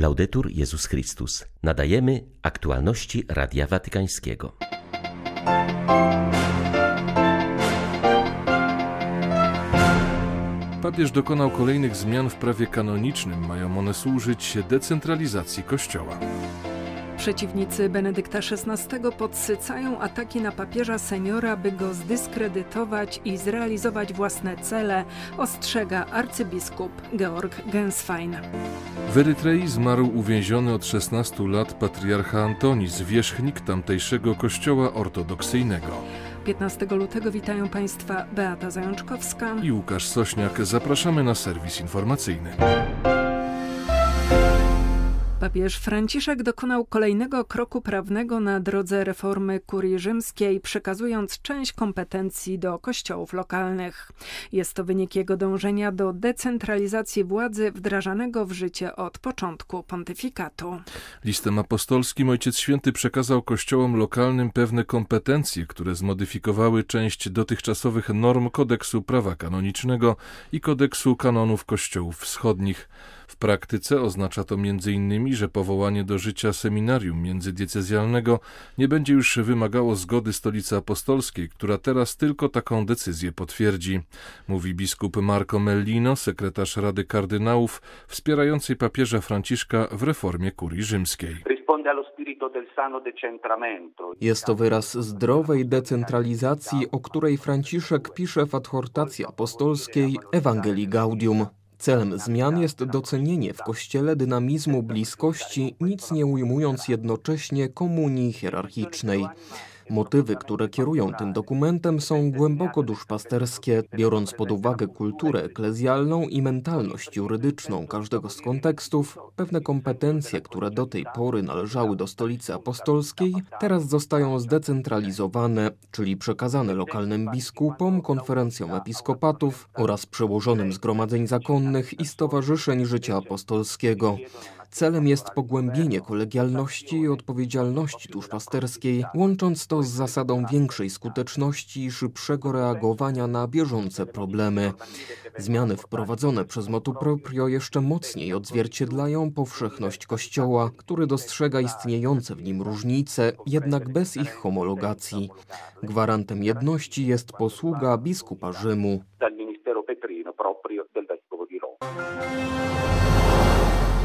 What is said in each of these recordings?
Laudetur Jezus Chrystus. Nadajemy aktualności Radia Watykańskiego. Papież dokonał kolejnych zmian w prawie kanonicznym. Mają one służyć decentralizacji Kościoła. Przeciwnicy Benedykta XVI podsycają ataki na papieża seniora, by go zdyskredytować i zrealizować własne cele, ostrzega arcybiskup Georg Genswein. W Erytrei zmarł uwięziony od 16 lat patriarcha Antonis, wierzchnik tamtejszego kościoła ortodoksyjnego. 15 lutego witają Państwa Beata Zajączkowska i Łukasz Sośniak. Zapraszamy na serwis informacyjny. Papież Franciszek dokonał kolejnego kroku prawnego na drodze reformy kurii rzymskiej, przekazując część kompetencji do kościołów lokalnych. Jest to wynik jego dążenia do decentralizacji władzy wdrażanego w życie od początku pontyfikatu. Listem apostolskim Ojciec Święty przekazał kościołom lokalnym pewne kompetencje, które zmodyfikowały część dotychczasowych norm kodeksu prawa kanonicznego i kodeksu kanonów kościołów wschodnich. W praktyce oznacza to m.in., że powołanie do życia seminarium międzydiecezjalnego nie będzie już wymagało zgody Stolicy Apostolskiej, która teraz tylko taką decyzję potwierdzi, mówi biskup Marco Mellino, sekretarz Rady Kardynałów wspierającej papieża Franciszka w reformie kurii rzymskiej. Jest to wyraz zdrowej decentralizacji, o której Franciszek pisze w adhortacji apostolskiej Ewangelii Gaudium. Celem zmian jest docenienie w Kościele dynamizmu bliskości, nic nie ujmując jednocześnie komunii hierarchicznej. Motywy, które kierują tym dokumentem, są głęboko duszpasterskie, biorąc pod uwagę kulturę eklezjalną i mentalność jurydyczną każdego z kontekstów. Pewne kompetencje, które do tej pory należały do stolicy apostolskiej, teraz zostają zdecentralizowane, czyli przekazane lokalnym biskupom, konferencjom episkopatów oraz przełożonym zgromadzeń zakonnych i stowarzyszeń życia apostolskiego. Celem jest pogłębienie kolegialności i odpowiedzialności duszpasterskiej, łącząc to z zasadą większej skuteczności i szybszego reagowania na bieżące problemy. Zmiany wprowadzone przez motu proprio jeszcze mocniej odzwierciedlają powszechność Kościoła, który dostrzega istniejące w nim różnice, jednak bez ich homologacji. Gwarantem jedności jest posługa biskupa Rzymu.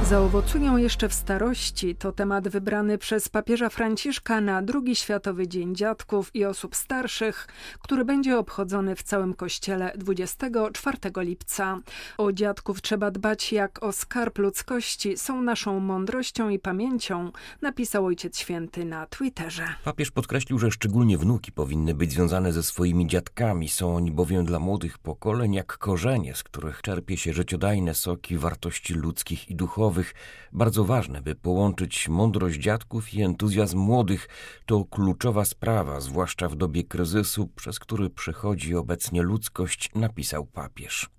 Zaowocują jeszcze w starości to temat wybrany przez papieża Franciszka na drugi Światowy Dzień Dziadków i Osób Starszych, który będzie obchodzony w całym kościele 24 lipca. O dziadków trzeba dbać jak o skarb ludzkości, są naszą mądrością i pamięcią, napisał Ojciec Święty na Twitterze. Papież podkreślił, że szczególnie wnuki powinny być związane ze swoimi dziadkami. Są oni bowiem dla młodych pokoleń jak korzenie, z których czerpie się życiodajne soki wartości ludzkich i duchowych bardzo ważne, by połączyć mądrość dziadków i entuzjazm młodych. To kluczowa sprawa, zwłaszcza w dobie kryzysu, przez który przechodzi obecnie ludzkość, napisał papież.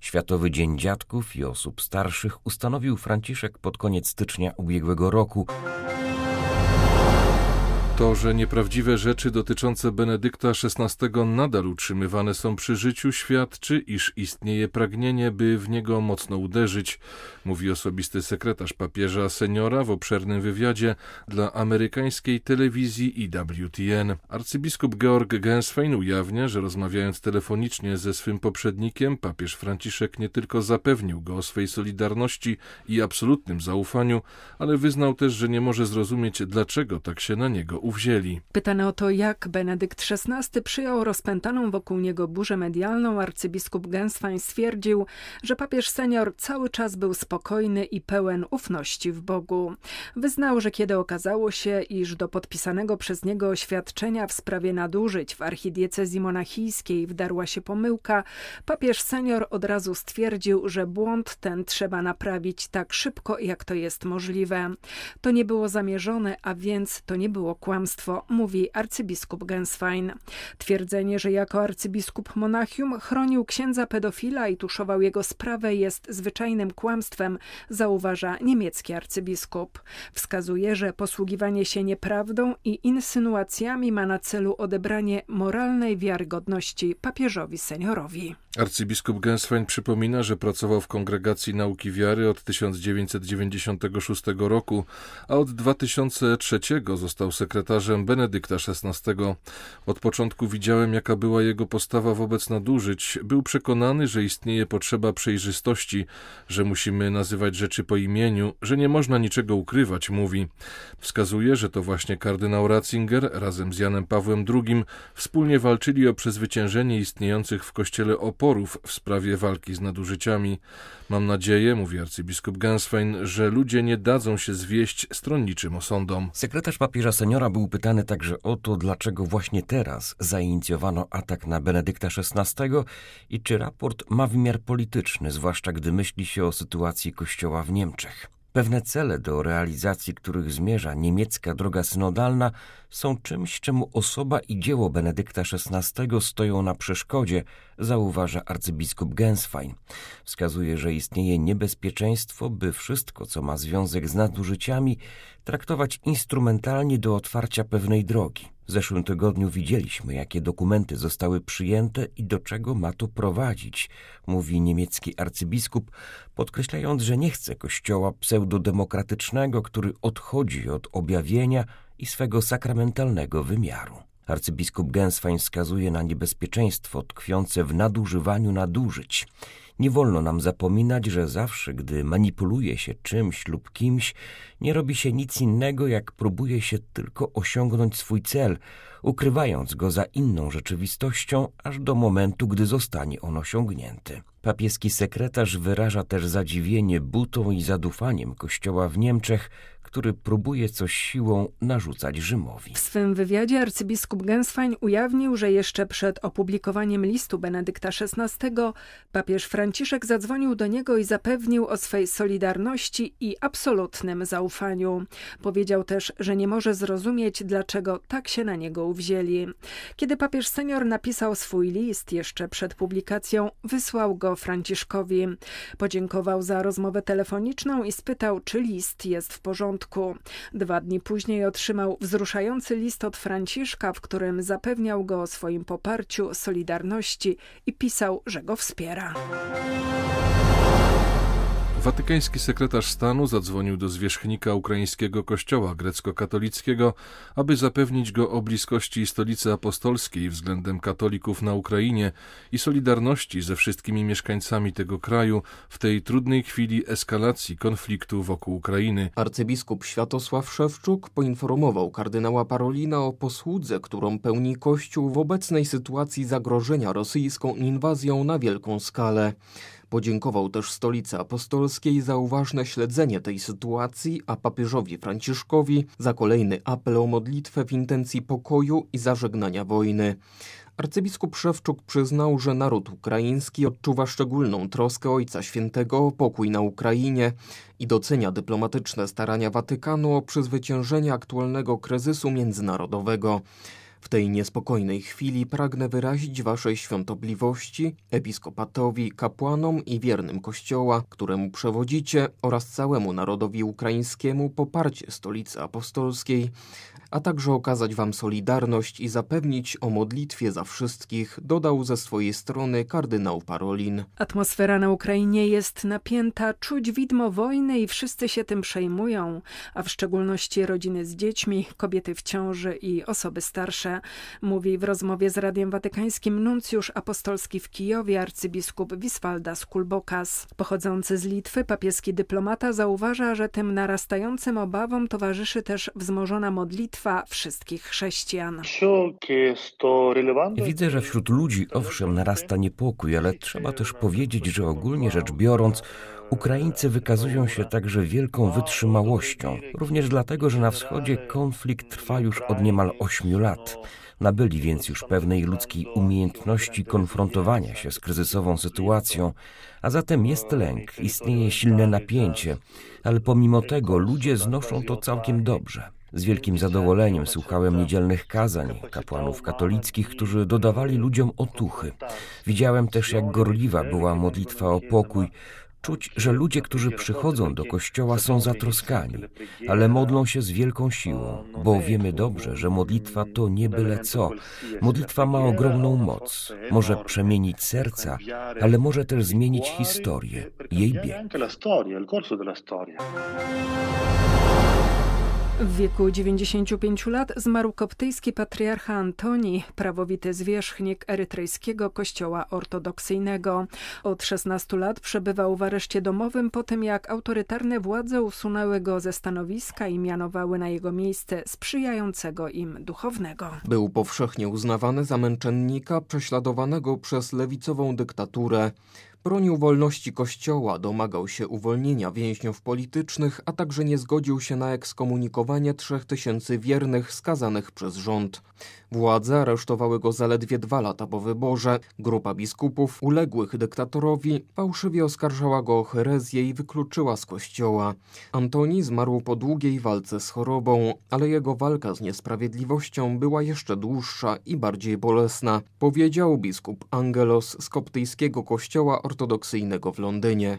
Światowy Dzień Dziadków i Osób Starszych ustanowił Franciszek pod koniec stycznia ubiegłego roku. To, że nieprawdziwe rzeczy dotyczące Benedykta XVI nadal utrzymywane są przy życiu, świadczy, iż istnieje pragnienie, by w niego mocno uderzyć, mówi osobisty sekretarz papieża seniora w obszernym wywiadzie dla amerykańskiej telewizji IWTN. Arcybiskup Georg Genswein ujawnia, że rozmawiając telefonicznie ze swym poprzednikiem, papież Franciszek nie tylko zapewnił go o swej solidarności i absolutnym zaufaniu, ale wyznał też, że nie może zrozumieć, dlaczego tak się na niego uwzięli. Pytany o to, jak Benedykt XVI przyjął rozpętaną wokół niego burzę medialną, arcybiskup Genswein stwierdził, że papież senior cały czas był spokojny i pełen ufności w Bogu. Wyznał, że kiedy okazało się, iż do podpisanego przez niego oświadczenia w sprawie nadużyć w archidiecezji monachijskiej wdarła się pomyłka, papież senior od razu stwierdził, że błąd ten trzeba naprawić tak szybko, jak to jest możliwe. To nie było zamierzone, a więc to nie było kłamstwo kłamstwo, mówi arcybiskup Genswein. Twierdzenie, że jako arcybiskup Monachium chronił księdza pedofila i tuszował jego sprawę jest zwyczajnym kłamstwem, zauważa niemiecki arcybiskup. Wskazuje, że posługiwanie się nieprawdą i insynuacjami ma na celu odebranie moralnej wiarygodności papieżowi seniorowi. Arcybiskup Genswein przypomina, że pracował w Kongregacji Nauki Wiary od 1996 roku, a od 2003 został sekretarzem Benedykta XVI. Od początku widziałem, jaka była jego postawa wobec nadużyć. Był przekonany, że istnieje potrzeba przejrzystości, że musimy nazywać rzeczy po imieniu, że nie można niczego ukrywać, mówi. Wskazuje, że to właśnie kardynał Ratzinger razem z Janem Pawłem II wspólnie walczyli o przezwyciężenie istniejących w kościele oporów w sprawie walki z nadużyciami. Mam nadzieję, mówi arcybiskup Ganswein, że ludzie nie dadzą się zwieść stronniczym osądom. Sekretarz papieża seniora był pytany także o to, dlaczego właśnie teraz zainicjowano atak na Benedykta XVI i czy raport ma wymiar polityczny, zwłaszcza gdy myśli się o sytuacji kościoła w Niemczech. Pewne cele, do realizacji których zmierza niemiecka droga synodalna, są czymś, czemu osoba i dzieło Benedykta XVI stoją na przeszkodzie, zauważa arcybiskup Genswein. Wskazuje, że istnieje niebezpieczeństwo, by wszystko, co ma związek z nadużyciami, traktować instrumentalnie do otwarcia pewnej drogi. W zeszłym tygodniu widzieliśmy, jakie dokumenty zostały przyjęte i do czego ma to prowadzić, mówi niemiecki arcybiskup, podkreślając, że nie chce kościoła pseudodemokratycznego, który odchodzi od objawienia i swego sakramentalnego wymiaru. Arcybiskup Genswein wskazuje na niebezpieczeństwo tkwiące w nadużywaniu nadużyć. Nie wolno nam zapominać, że zawsze, gdy manipuluje się czymś lub kimś, nie robi się nic innego, jak próbuje się tylko osiągnąć swój cel, ukrywając go za inną rzeczywistością, aż do momentu, gdy zostanie on osiągnięty. Papieski sekretarz wyraża też zadziwienie butą i zadufaniem Kościoła w Niemczech, który próbuje coś siłą narzucać Rzymowi. W swym wywiadzie arcybiskup Genswein ujawnił, że jeszcze przed opublikowaniem listu Benedykta XVI papież Franciszek zadzwonił do niego i zapewnił o swej solidarności i absolutnym zaufaniu. Powiedział też, że nie może zrozumieć, dlaczego tak się na niego uwzięli. Kiedy papież senior napisał swój list jeszcze przed publikacją, wysłał go Franciszkowi. Podziękował za rozmowę telefoniczną i spytał, czy list jest w porządku Dwa dni później otrzymał wzruszający list od Franciszka, w którym zapewniał go o swoim poparciu, solidarności i pisał, że go wspiera. Watykański sekretarz stanu zadzwonił do zwierzchnika ukraińskiego kościoła grecko-katolickiego, aby zapewnić go o bliskości stolicy apostolskiej względem katolików na Ukrainie i solidarności ze wszystkimi mieszkańcami tego kraju w tej trudnej chwili eskalacji konfliktu wokół Ukrainy. Arcybiskup Światosław Szewczuk poinformował kardynała Parolina o posłudze, którą pełni Kościół w obecnej sytuacji zagrożenia rosyjską inwazją na wielką skalę. Podziękował też Stolicy Apostolskiej za uważne śledzenie tej sytuacji, a papieżowi Franciszkowi za kolejny apel o modlitwę w intencji pokoju i zażegnania wojny. Arcybiskup Szewczuk przyznał, że naród ukraiński odczuwa szczególną troskę Ojca Świętego o pokój na Ukrainie i docenia dyplomatyczne starania Watykanu o przezwyciężenie aktualnego kryzysu międzynarodowego. W tej niespokojnej chwili pragnę wyrazić Waszej świątobliwości, episkopatowi, kapłanom i wiernym Kościoła, któremu przewodzicie, oraz całemu narodowi ukraińskiemu poparcie Stolicy Apostolskiej, a także okazać Wam solidarność i zapewnić o modlitwie za wszystkich, dodał ze swojej strony kardynał Parolin. Atmosfera na Ukrainie jest napięta, czuć widmo wojny i wszyscy się tym przejmują, a w szczególności rodziny z dziećmi, kobiety w ciąży i osoby starsze, mówi w rozmowie z Radiem Watykańskim nuncjusz apostolski w Kijowie arcybiskup Wiswaldas Kulbokas. Pochodzący z Litwy papieski dyplomata zauważa, że tym narastającym obawom towarzyszy też wzmożona modlitwa modlitwa wszystkich chrześcijan. Widzę, że wśród ludzi owszem narasta niepokój, ale trzeba też powiedzieć, że ogólnie rzecz biorąc, Ukraińcy wykazują się także wielką wytrzymałością, również dlatego, że na wschodzie konflikt trwa już od niemal ośmiu lat. Nabyli więc już pewnej ludzkiej umiejętności konfrontowania się z kryzysową sytuacją, a zatem jest lęk, istnieje silne napięcie, ale pomimo tego ludzie znoszą to całkiem dobrze. Z wielkim zadowoleniem słuchałem niedzielnych kazań kapłanów katolickich, którzy dodawali ludziom otuchy. Widziałem też, jak gorliwa była modlitwa o pokój, Czuć, że ludzie, którzy przychodzą do kościoła, są zatroskani, ale modlą się z wielką siłą, bo wiemy dobrze, że modlitwa to nie byle co. Modlitwa ma ogromną moc. Może przemienić serca, ale może też zmienić historię, jej bieg. W wieku 95 lat zmarł koptyjski patriarcha Antoni, prawowity zwierzchnik erytrejskiego kościoła ortodoksyjnego. Od 16 lat przebywał w areszcie domowym po tym, jak autorytarne władze usunęły go ze stanowiska i mianowały na jego miejsce sprzyjającego im duchownego. Był powszechnie uznawany za męczennika prześladowanego przez lewicową dyktaturę. Bronił wolności Kościoła, domagał się uwolnienia więźniów politycznych, a także nie zgodził się na ekskomunikowanie trzech tysięcy wiernych skazanych przez rząd. Władze aresztowały go zaledwie dwa lata po wyborze. Grupa biskupów uległych dyktatorowi fałszywie oskarżała go o herezję i wykluczyła z kościoła. Antoni zmarł po długiej walce z chorobą, ale jego walka z niesprawiedliwością była jeszcze dłuższa i bardziej bolesna, powiedział biskup Angelos z koptyjskiego kościoła ortodoksyjnego w Londynie.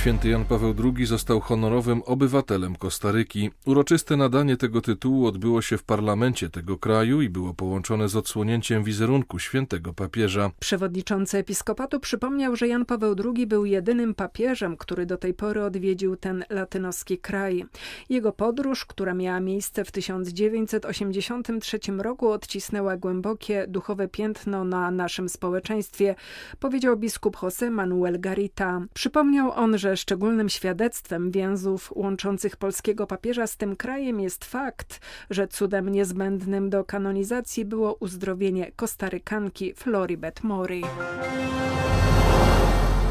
Święty Jan Paweł II został honorowym obywatelem Kostaryki. Uroczyste nadanie tego tytułu odbyło się w parlamencie tego kraju i było połączone z odsłonięciem wizerunku świętego papieża. Przewodniczący episkopatu przypomniał, że Jan Paweł II był jedynym papieżem, który do tej pory odwiedził ten latynoski kraj. Jego podróż, która miała miejsce w 1983 roku, odcisnęła głębokie duchowe piętno na naszym społeczeństwie, powiedział biskup José Manuel Garita. Przypomniał on, że szczególnym świadectwem więzów łączących polskiego papieża z tym krajem jest fakt, że cudem niezbędnym do kanonizacji było uzdrowienie kostarykanki Floribet Mori.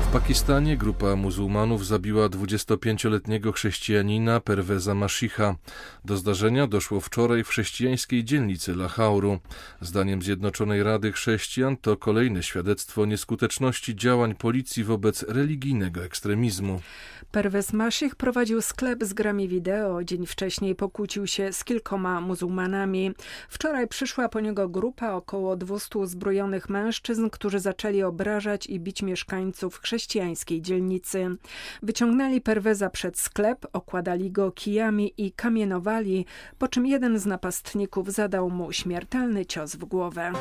W Pakistanie grupa muzułmanów zabiła 25-letniego chrześcijanina Perweza Mashicha. Do zdarzenia doszło wczoraj w chrześcijańskiej dzielnicy Lahauru. Zdaniem Zjednoczonej Rady Chrześcijan to kolejne świadectwo nieskuteczności działań policji wobec religijnego ekstremizmu. Perwez Maszych prowadził sklep z grami wideo. Dzień wcześniej pokłócił się z kilkoma muzułmanami. Wczoraj przyszła po niego grupa około 200 uzbrojonych mężczyzn, którzy zaczęli obrażać i bić mieszkańców chrześcijańskiej dzielnicy. Wyciągnęli Perweza przed sklep, okładali go kijami i kamienowali, po czym jeden z napastników zadał mu śmiertelny cios w głowę.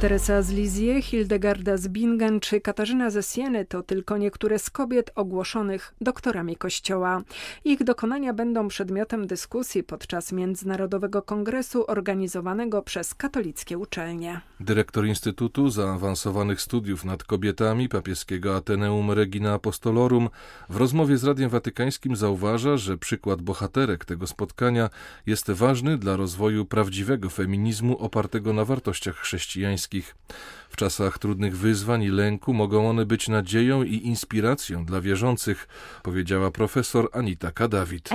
Teresa z Lizie, Hildegarda z Bingen czy Katarzyna ze Sieny to tylko niektóre z kobiet ogłoszonych doktorami Kościoła. Ich dokonania będą przedmiotem dyskusji podczas Międzynarodowego Kongresu organizowanego przez katolickie uczelnie. Dyrektor Instytutu Zaawansowanych Studiów nad Kobietami papieskiego Ateneum Regina Apostolorum w rozmowie z Radiem Watykańskim zauważa, że przykład bohaterek tego spotkania jest ważny dla rozwoju prawdziwego feminizmu opartego na wartościach chrześcijańskich Дворецких. W czasach trudnych wyzwań i lęku mogą one być nadzieją i inspiracją dla wierzących, powiedziała profesor Anita Kadawit.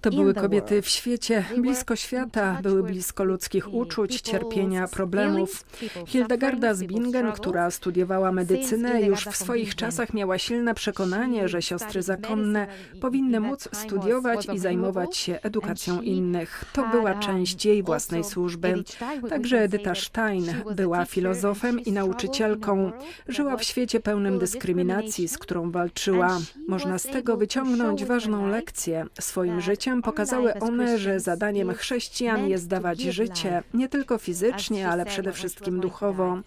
To były kobiety w świecie, blisko świata, były blisko ludzkich uczuć, cierpienia, problemów. Hildegarda z Bingen, która studiowała medycynę, już w swoich czasach miała silne przekonanie, że siostry zakonne powinny móc studiować i zajmować się edukacją innych. To była część jej własnej służby. Także Edyta Stein była filozofem i nauczycielką. Żyła w świecie pełnym dyskryminacji, z którą walczyła. Można z tego wyciągnąć ważną lekcję. Swoim życiem pokazały one, że zadaniem chrześcijan jest dawać życie, nie tylko fizycznie, ale przede wszystkim duchowo.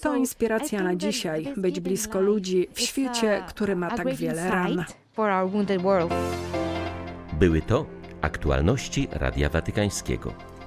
To inspiracja na dzisiaj, być blisko ludzi w świecie, który ma tak wiele ran. Były to aktualności Radia Watykańskiego.